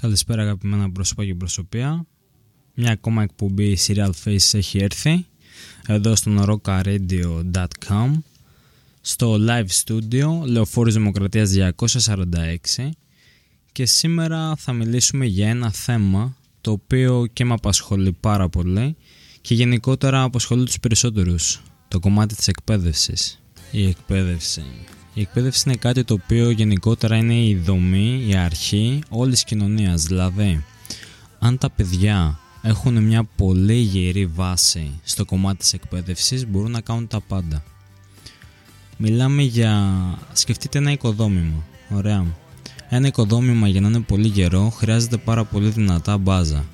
Καλησπέρα αγαπημένα πρόσωπα και προσωπία. Μια ακόμα εκπομπή Serial Face έχει έρθει εδώ στο rocaradio.com στο live studio Λεωφόρης Δημοκρατίας 246 και σήμερα θα μιλήσουμε για ένα θέμα το οποίο και με απασχολεί πάρα πολύ και γενικότερα απασχολεί τους περισσότερους το κομμάτι της εκπαίδευσης η εκπαίδευση η εκπαίδευση είναι κάτι το οποίο γενικότερα είναι η δομή, η αρχή όλης της κοινωνίας. Δηλαδή, αν τα παιδιά έχουν μια πολύ γερή βάση στο κομμάτι της εκπαίδευσης, μπορούν να κάνουν τα πάντα. Μιλάμε για... σκεφτείτε ένα οικοδόμημα. Ωραία. Ένα οικοδόμημα για να είναι πολύ γερό χρειάζεται πάρα πολύ δυνατά μπάζα.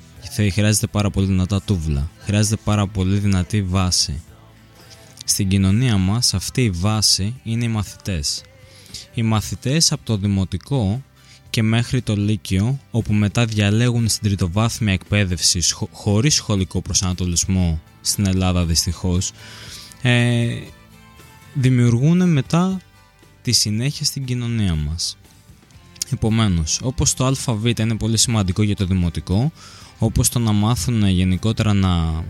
Χρειάζεται πάρα πολύ δυνατά τούβλα. Χρειάζεται πάρα πολύ δυνατή βάση. Στην κοινωνία μας αυτή η βάση είναι οι μαθητές. Οι μαθητές από το δημοτικό και μέχρι το λύκειο όπου μετά διαλέγουν στην τριτοβάθμια εκπαίδευση χωρίς σχολικό προσανατολισμό στην Ελλάδα δυστυχώς ε, δημιουργούν μετά τη συνέχεια στην κοινωνία μας. Επομένως, όπως το ΑΒ είναι πολύ σημαντικό για το δημοτικό, όπως το να μάθουν γενικότερα να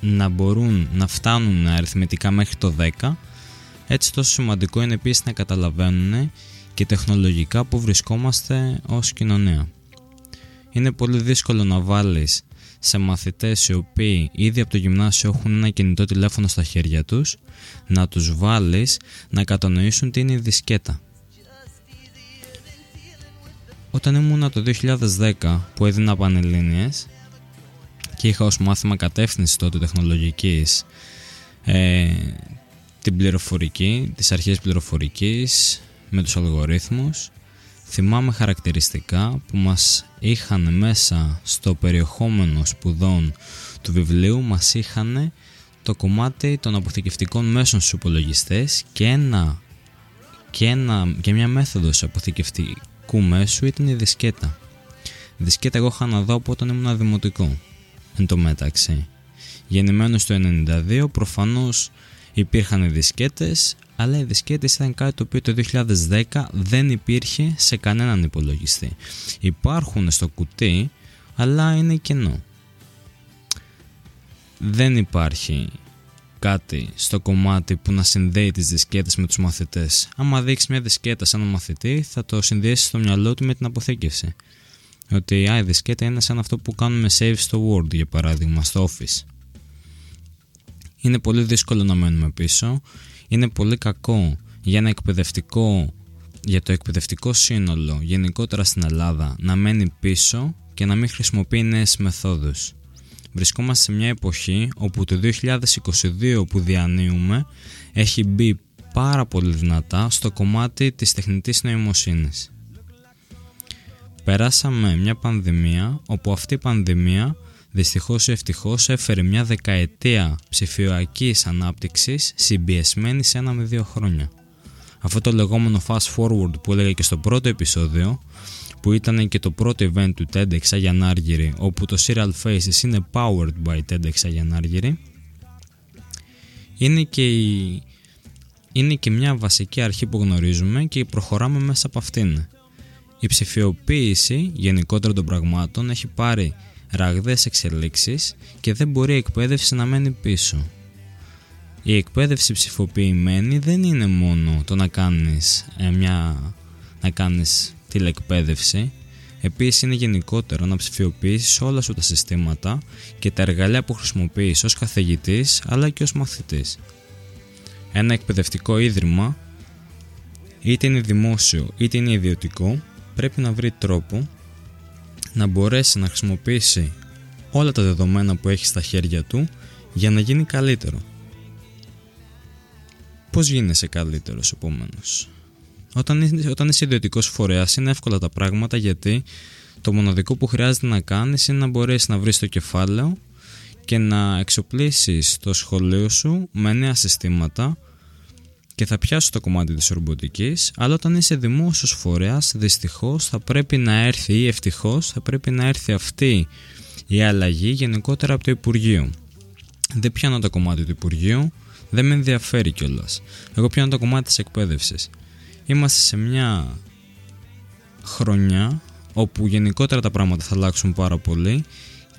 να μπορούν να φτάνουν αριθμητικά μέχρι το 10 έτσι τόσο σημαντικό είναι επίσης να καταλαβαίνουν και τεχνολογικά που βρισκόμαστε ως κοινωνία. Είναι πολύ δύσκολο να βάλεις σε μαθητές οι οποίοι ήδη από το γυμνάσιο έχουν ένα κινητό τηλέφωνο στα χέρια τους να τους βάλεις να κατανοήσουν τι είναι η δισκέτα. Όταν ήμουν το 2010 που έδινα πανελλήνιες και είχα ως μάθημα κατεύθυνσης τότε τεχνολογικής ε, την πληροφορική, τις αρχές πληροφορικής με τους αλγορίθμους θυμάμαι χαρακτηριστικά που μας είχαν μέσα στο περιεχόμενο σπουδών του βιβλίου μας είχαν το κομμάτι των αποθηκευτικών μέσων στους υπολογιστές και, ένα, και, ένα, και μια μέθοδος αποθηκευτικού μέσου ήταν η δισκέτα. Η δισκέτα εγώ είχα να δω από όταν ήμουν δημοτικό εν τω μεταξύ. Γεννημένος το 92 προφανώς υπήρχαν δισκέτες αλλά οι δισκέτες ήταν κάτι το οποίο το 2010 δεν υπήρχε σε κανέναν υπολογιστή. Υπάρχουν στο κουτί αλλά είναι κενό. Δεν υπάρχει κάτι στο κομμάτι που να συνδέει τις δισκέτες με τους μαθητές. Άμα δείξεις μια δισκέτα σε έναν μαθητή θα το συνδέσει στο μυαλό του με την αποθήκευση. Ότι α, η δισκέτα είναι σαν αυτό που κάνουμε save στο Word για παράδειγμα, στο Office. Είναι πολύ δύσκολο να μένουμε πίσω. Είναι πολύ κακό για ένα εκπαιδευτικό για το εκπαιδευτικό σύνολο γενικότερα στην Ελλάδα να μένει πίσω και να μην χρησιμοποιεί νέες μεθόδους. Βρισκόμαστε σε μια εποχή όπου το 2022 που διανύουμε έχει μπει πάρα πολύ δυνατά στο κομμάτι της τεχνητής νοημοσύνης περάσαμε μια πανδημία όπου αυτή η πανδημία δυστυχώς ή ευτυχώς έφερε μια δεκαετία ψηφιακής ανάπτυξης συμπιεσμένη σε ένα με δύο χρόνια. Αυτό το λεγόμενο fast forward που έλεγα και στο πρώτο επεισόδιο που ήταν και το πρώτο event του TEDx Αγιαν όπου το Serial Faces είναι powered by TEDx Αγιαν είναι και, είναι και μια βασική αρχή που γνωρίζουμε και προχωράμε μέσα από αυτήν. Η ψηφιοποίηση γενικότερα των πραγμάτων έχει πάρει ραγδαίες εξελίξεις και δεν μπορεί η εκπαίδευση να μένει πίσω. Η εκπαίδευση ψηφοποιημένη δεν είναι μόνο το να κάνεις ε, μια να κάνεις τηλεκπαίδευση Επίσης είναι γενικότερο να ψηφιοποιήσεις όλα σου τα συστήματα και τα εργαλεία που χρησιμοποιείς ως καθηγητής αλλά και ως μαθητής. Ένα εκπαιδευτικό ίδρυμα είτε είναι δημόσιο είτε είναι ιδιωτικό πρέπει να βρει τρόπο να μπορέσει να χρησιμοποιήσει όλα τα δεδομένα που έχει στα χέρια του για να γίνει καλύτερο. Πώς γίνεσαι καλύτερος επόμενος. Όταν, όταν είσαι ιδιωτικός φορέας είναι εύκολα τα πράγματα γιατί το μοναδικό που χρειάζεται να κάνεις είναι να μπορέσεις να βρεις το κεφάλαιο και να εξοπλίσεις το σχολείο σου με νέα συστήματα και θα πιάσω το κομμάτι της ρομποτικής αλλά όταν είσαι δημόσιος φορέας δυστυχώς θα πρέπει να έρθει ή ευτυχώς θα πρέπει να έρθει αυτή η αλλαγή γενικότερα από το Υπουργείο δεν πιάνω το κομμάτι του Υπουργείου δεν με ενδιαφέρει κιόλας. εγώ πιάνω το κομμάτι της εκπαίδευσης είμαστε σε μια χρονιά όπου γενικότερα τα πράγματα θα αλλάξουν πάρα πολύ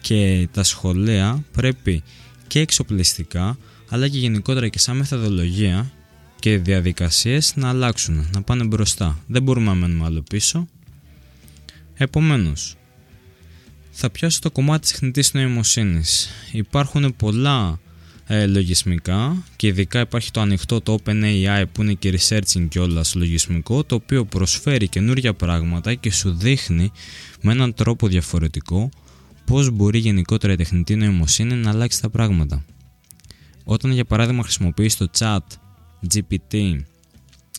και τα σχολεία πρέπει και εξοπλιστικά αλλά και γενικότερα και σαν μεθοδολογία και διαδικασίες να αλλάξουν, να πάνε μπροστά. Δεν μπορούμε να μένουμε άλλο πίσω. Επομένως, θα πιάσω το κομμάτι της τεχνητής νοημοσύνης. Υπάρχουν πολλά ε, λογισμικά και ειδικά υπάρχει το ανοιχτό το OpenAI που είναι και researching κιόλας λογισμικό το οποίο προσφέρει καινούργια πράγματα και σου δείχνει με έναν τρόπο διαφορετικό πώς μπορεί γενικότερα η τεχνητή νοημοσύνη να αλλάξει τα πράγματα. Όταν για παράδειγμα χρησιμοποιείς το chat GPT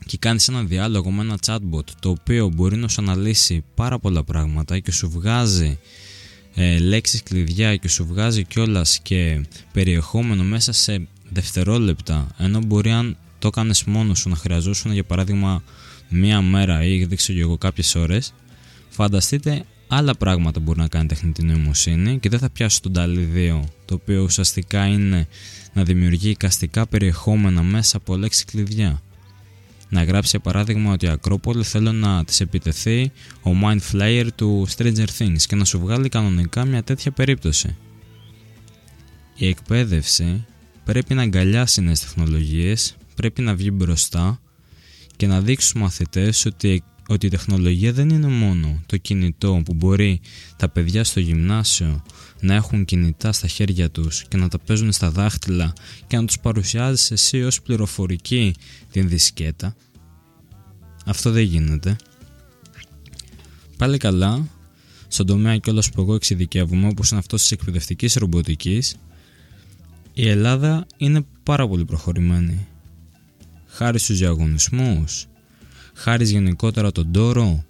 και κάνεις ένα διάλογο με ένα chatbot το οποίο μπορεί να σου αναλύσει πάρα πολλά πράγματα και σου βγάζει ε, λέξεις κλειδιά και σου βγάζει κιόλας και περιεχόμενο μέσα σε δευτερόλεπτα ενώ μπορεί αν το κάνεις μόνος σου να χρειαζόσουν για παράδειγμα μία μέρα ή δεν ξέρω εγώ κάποιες ώρες φανταστείτε άλλα πράγματα μπορεί να κάνει τεχνητή νοημοσύνη και δεν θα πιάσω τον DALI 2 το οποίο ουσιαστικά είναι να δημιουργεί εικαστικά περιεχόμενα μέσα από λέξη κλειδιά να γράψει για παράδειγμα ότι η Ακρόπολη θέλω να της επιτεθεί ο Mind Flayer του Stranger Things και να σου βγάλει κανονικά μια τέτοια περίπτωση. Η εκπαίδευση πρέπει να αγκαλιάσει νέες τεχνολογίες, πρέπει να βγει μπροστά και να δείξει στους μαθητές ότι, ότι η τεχνολογία δεν είναι μόνο το κινητό που μπορεί τα παιδιά στο γυμνάσιο να έχουν κινητά στα χέρια τους και να τα παίζουν στα δάχτυλα και να τους παρουσιάζεις εσύ ως πληροφορική την δισκέτα. Αυτό δεν γίνεται. Πάλι καλά, στον τομέα κιόλας που εγώ εξειδικεύομαι όπως είναι αυτός της εκπαιδευτικής ρομποτικής η Ελλάδα είναι πάρα πολύ προχωρημένη. Χάρη στους διαγωνισμούς, χάρη γενικότερα τον τόρο,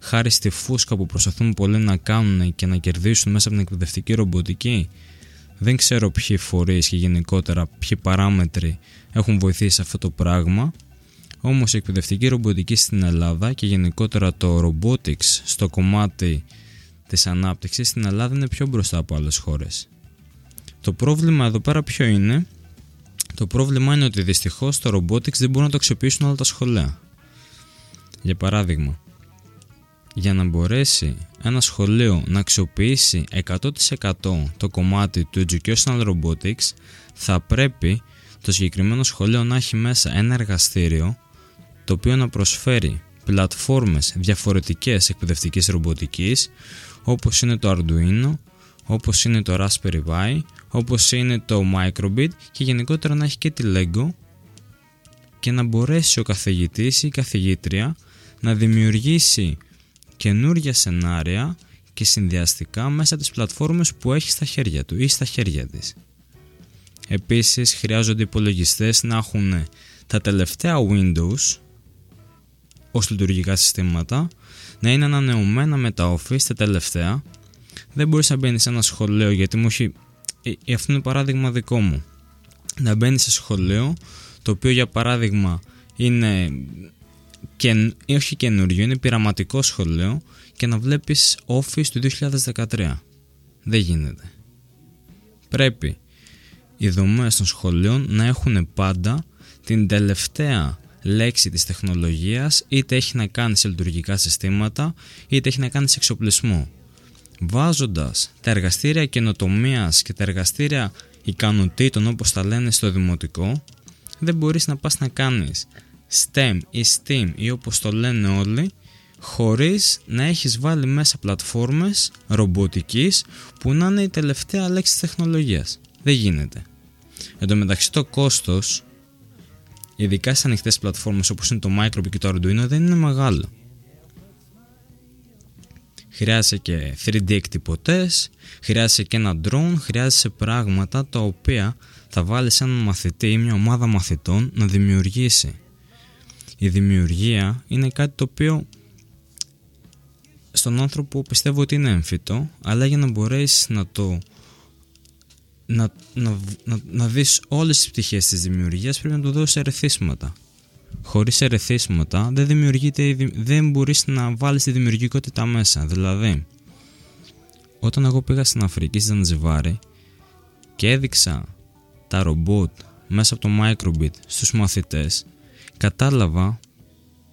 χάρη στη φούσκα που προσπαθούν πολλοί να κάνουν και να κερδίσουν μέσα από την εκπαιδευτική ρομποτική. Δεν ξέρω ποιοι φορείς και γενικότερα ποιοι παράμετροι έχουν βοηθήσει αυτό το πράγμα. Όμως η εκπαιδευτική ρομποτική στην Ελλάδα και γενικότερα το robotics στο κομμάτι της ανάπτυξης στην Ελλάδα είναι πιο μπροστά από άλλες χώρες. Το πρόβλημα εδώ πέρα ποιο είναι; Το πρόβλημα είναι ότι δυστυχώς το robotics δεν μπορούν να το αξιοποιήσουν όλα τα σχολεία. Για παράδειγμα, για να μπορέσει ένα σχολείο να αξιοποιήσει 100% το κομμάτι του Educational Robotics θα πρέπει το συγκεκριμένο σχολείο να έχει μέσα ένα εργαστήριο το οποίο να προσφέρει πλατφόρμες διαφορετικές εκπαιδευτικής ρομποτικής όπως είναι το Arduino, όπως είναι το Raspberry Pi, όπως είναι το Microbit και γενικότερα να έχει και τη Lego και να μπορέσει ο καθηγητής ή η καθηγήτρια να δημιουργήσει καινούργια σενάρια και συνδυαστικά μέσα τις πλατφόρμες που έχει στα χέρια του ή στα χέρια της. Επίσης χρειάζονται υπολογιστές να έχουν τα τελευταία Windows ως λειτουργικά συστήματα να είναι ανανεωμένα με τα Office τα τελευταία δεν μπορείς να μπαίνεις σε ένα σχολείο γιατί μου έχει ε, ε, αυτό είναι παράδειγμα δικό μου να μπαίνεις σε σχολείο το οποίο για παράδειγμα είναι και, όχι καινούριο, είναι πειραματικό σχολείο και να βλέπεις Office του 2013. Δεν γίνεται. Πρέπει οι δομές των σχολείων να έχουν πάντα την τελευταία λέξη της τεχνολογίας είτε έχει να κάνει σε λειτουργικά συστήματα είτε έχει να κάνει σε εξοπλισμό. Βάζοντας τα εργαστήρια καινοτομίας και τα εργαστήρια ικανοτήτων όπως τα λένε στο δημοτικό δεν μπορείς να πας να κάνεις STEM ή STEAM ή όπως το λένε όλοι χωρίς να έχεις βάλει μέσα πλατφόρμες ρομποτικής που να είναι η τελευταία λέξη της τεχνολογίας. Δεν γίνεται. Εν τω μεταξύ το κόστος ειδικά σε ανοιχτές πλατφόρμες όπως είναι το Micro:bit και το Arduino δεν είναι μεγάλο. Χρειάζεσαι και 3D εκτυπωτές, χρειάζεσαι και ένα drone, χρειάζεσαι πράγματα τα οποία θα βάλεις έναν μαθητή ή μια ομάδα μαθητών να δημιουργήσει η δημιουργία είναι κάτι το οποίο στον άνθρωπο πιστεύω ότι είναι έμφυτο αλλά για να μπορέσεις να το να, να, να, να δεις όλες τις πτυχές της δημιουργίας πρέπει να του δώσεις ερεθίσματα. Χωρίς ερεθίσματα δεν δημιουργείται δεν μπορείς να βάλεις τη δημιουργικότητα μέσα. Δηλαδή όταν εγώ πήγα στην Αφρική στη Ζανζιβάρη και έδειξα τα ρομπότ μέσα από το Microbit στους μαθητές κατάλαβα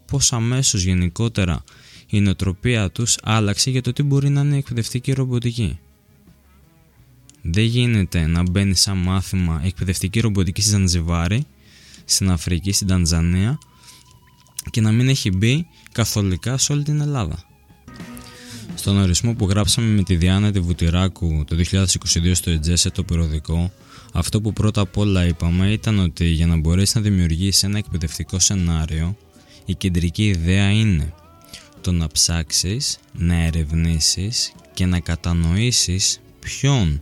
πως αμέσως γενικότερα η νοοτροπία τους άλλαξε για το τι μπορεί να είναι εκπαιδευτική ρομποτική. Δεν γίνεται να μπαίνει σαν μάθημα εκπαιδευτική ρομποτική στη Ζανζιβάρη, στην Αφρική, στην Τανζανία και να μην έχει μπει καθολικά σε όλη την Ελλάδα. Στον ορισμό που γράψαμε με τη Διάννα τη Βουτυράκου το 2022 στο Ετζέσε το περιοδικό, αυτό που πρώτα απ' όλα είπαμε ήταν ότι για να μπορέσεις να δημιουργήσεις ένα εκπαιδευτικό σενάριο, η κεντρική ιδέα είναι το να ψάξεις, να ερευνήσεις και να κατανοήσεις ποιον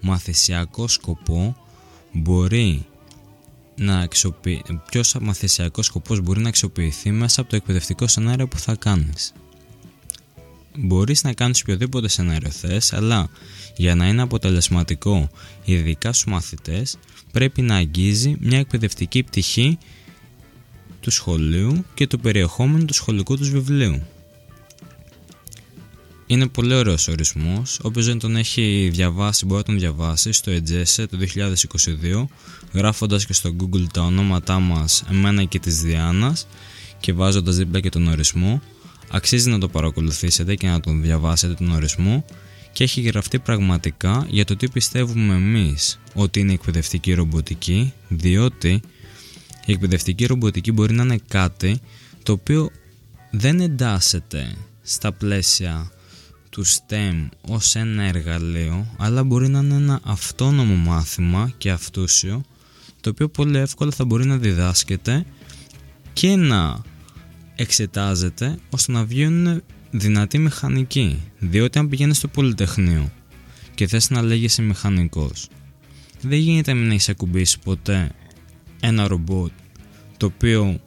μαθησιακό σκοπό μπορεί να αξιοποιη... ποιος μαθησιακός σκοπός μπορεί να αξιοποιηθεί μέσα από το εκπαιδευτικό σενάριο που θα κάνεις. Μπορείς να κάνεις οποιοδήποτε σενάριο θες, αλλά για να είναι αποτελεσματικό ειδικά στους μαθητές πρέπει να αγγίζει μια εκπαιδευτική πτυχή του σχολείου και του περιεχόμενου του σχολικού τους βιβλίου. Είναι πολύ ωραίος ορισμός, όποιος δεν τον έχει διαβάσει μπορεί να τον διαβάσει στο Edgese το 2022 γράφοντας και στο Google τα ονόματά μας εμένα και της Διάννας και βάζοντας δίπλα και τον ορισμό αξίζει να το παρακολουθήσετε και να τον διαβάσετε τον ορισμό και έχει γραφτεί πραγματικά για το τι πιστεύουμε εμείς ότι είναι εκπαιδευτική ρομποτική διότι η εκπαιδευτική ρομποτική μπορεί να είναι κάτι το οποίο δεν εντάσσεται στα πλαίσια του STEM ως ένα εργαλείο αλλά μπορεί να είναι ένα αυτόνομο μάθημα και αυτούσιο το οποίο πολύ εύκολα θα μπορεί να διδάσκεται και να εξετάζεται ώστε να βγαίνουν δυνατοί μηχανικοί. Διότι αν πηγαίνεις στο πολυτεχνείο και θες να λέγεσαι μηχανικός δεν γίνεται να έχεις ακουμπήσει ποτέ ένα ρομπότ το οποίο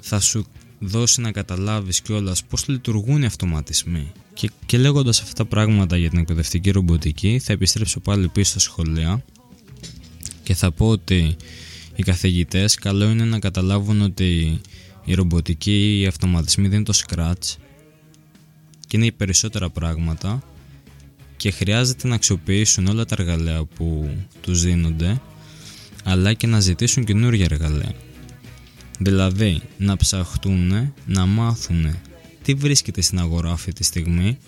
θα σου δώσει να καταλάβεις κιόλας πώς λειτουργούν οι αυτοματισμοί. Και, και λέγοντας αυτά τα πράγματα για την εκπαιδευτική ρομποτική θα επιστρέψω πάλι πίσω στα σχολεία και θα πω ότι οι καθηγητές καλό είναι να καταλάβουν ότι η ρομποτική, οι αυτοματισμοί δεν είναι το scratch και είναι οι περισσότερα πράγματα και χρειάζεται να αξιοποιήσουν όλα τα εργαλεία που τους δίνονται αλλά και να ζητήσουν καινούργια εργαλεία. Δηλαδή να ψαχτούν, να μάθουν τι βρίσκεται στην αγορά αυτή τη στιγμή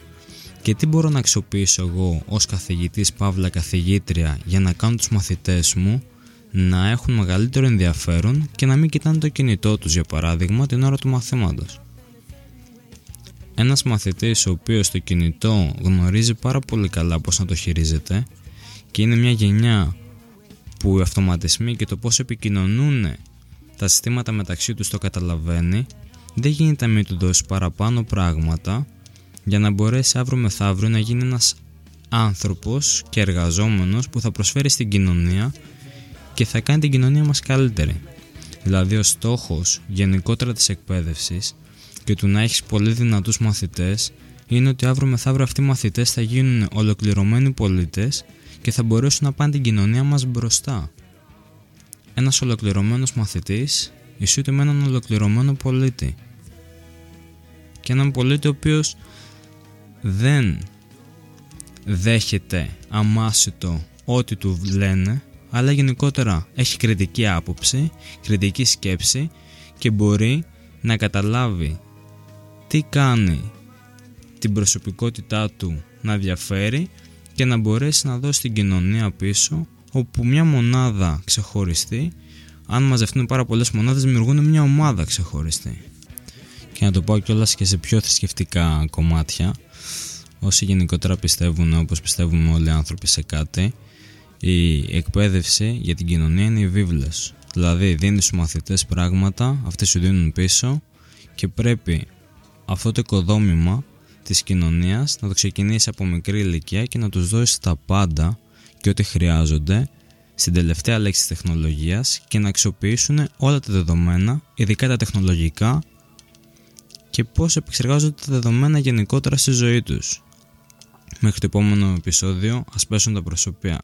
και τι μπορώ να αξιοποιήσω εγώ ως καθηγητής παύλα καθηγήτρια για να κάνω τους μαθητές μου να έχουν μεγαλύτερο ενδιαφέρον και να μην κοιτάνε το κινητό τους για παράδειγμα την ώρα του μαθήματος. Ένας μαθητής ο οποίος το κινητό γνωρίζει πάρα πολύ καλά πώς να το χειρίζεται και είναι μια γενιά που οι αυτοματισμοί και το πώς επικοινωνούν τα συστήματα μεταξύ τους το καταλαβαίνει δεν γίνεται να μην του δώσει παραπάνω πράγματα για να μπορέσει αύριο μεθαύριο να γίνει ένας άνθρωπος και εργαζόμενος που θα προσφέρει στην κοινωνία και θα κάνει την κοινωνία μας καλύτερη. Δηλαδή ο στόχος γενικότερα της εκπαίδευσης και του να έχεις πολύ δυνατούς μαθητές είναι ότι αύριο μεθαύριο αυτοί οι μαθητές θα γίνουν ολοκληρωμένοι πολίτες και θα μπορέσουν να πάνε την κοινωνία μας μπροστά. Ένας ολοκληρωμένος μαθητής ισούται με έναν ολοκληρωμένο πολίτη. Και έναν πολίτη ο οποίος δεν δέχεται αμάσιτο ό,τι του λένε, αλλά γενικότερα έχει κριτική άποψη, κριτική σκέψη και μπορεί να καταλάβει τι κάνει την προσωπικότητά του να διαφέρει και να μπορέσει να δώσει την κοινωνία πίσω όπου μια μονάδα ξεχωριστή αν μαζευτούν πάρα πολλές μονάδες, δημιουργούν μια ομάδα ξεχωριστή. Και να το πω κιόλας και σε πιο θρησκευτικά κομμάτια, όσοι γενικότερα πιστεύουν όπως πιστεύουμε όλοι οι άνθρωποι σε κάτι, η εκπαίδευση για την κοινωνία είναι η βίβλος. Δηλαδή δίνεις στους μαθητές πράγματα, αυτοί σου δίνουν πίσω και πρέπει αυτό το οικοδόμημα της κοινωνίας να το ξεκινήσεις από μικρή ηλικία και να τους δώσεις τα πάντα και ό,τι χρειάζονται στην τελευταία λέξη της τεχνολογίας και να αξιοποιήσουν όλα τα δεδομένα, ειδικά τα τεχνολογικά και πώς επεξεργάζονται τα δεδομένα γενικότερα στη ζωή τους. Μέχρι το επόμενο επεισόδιο ας πέσουν τα προσωπία.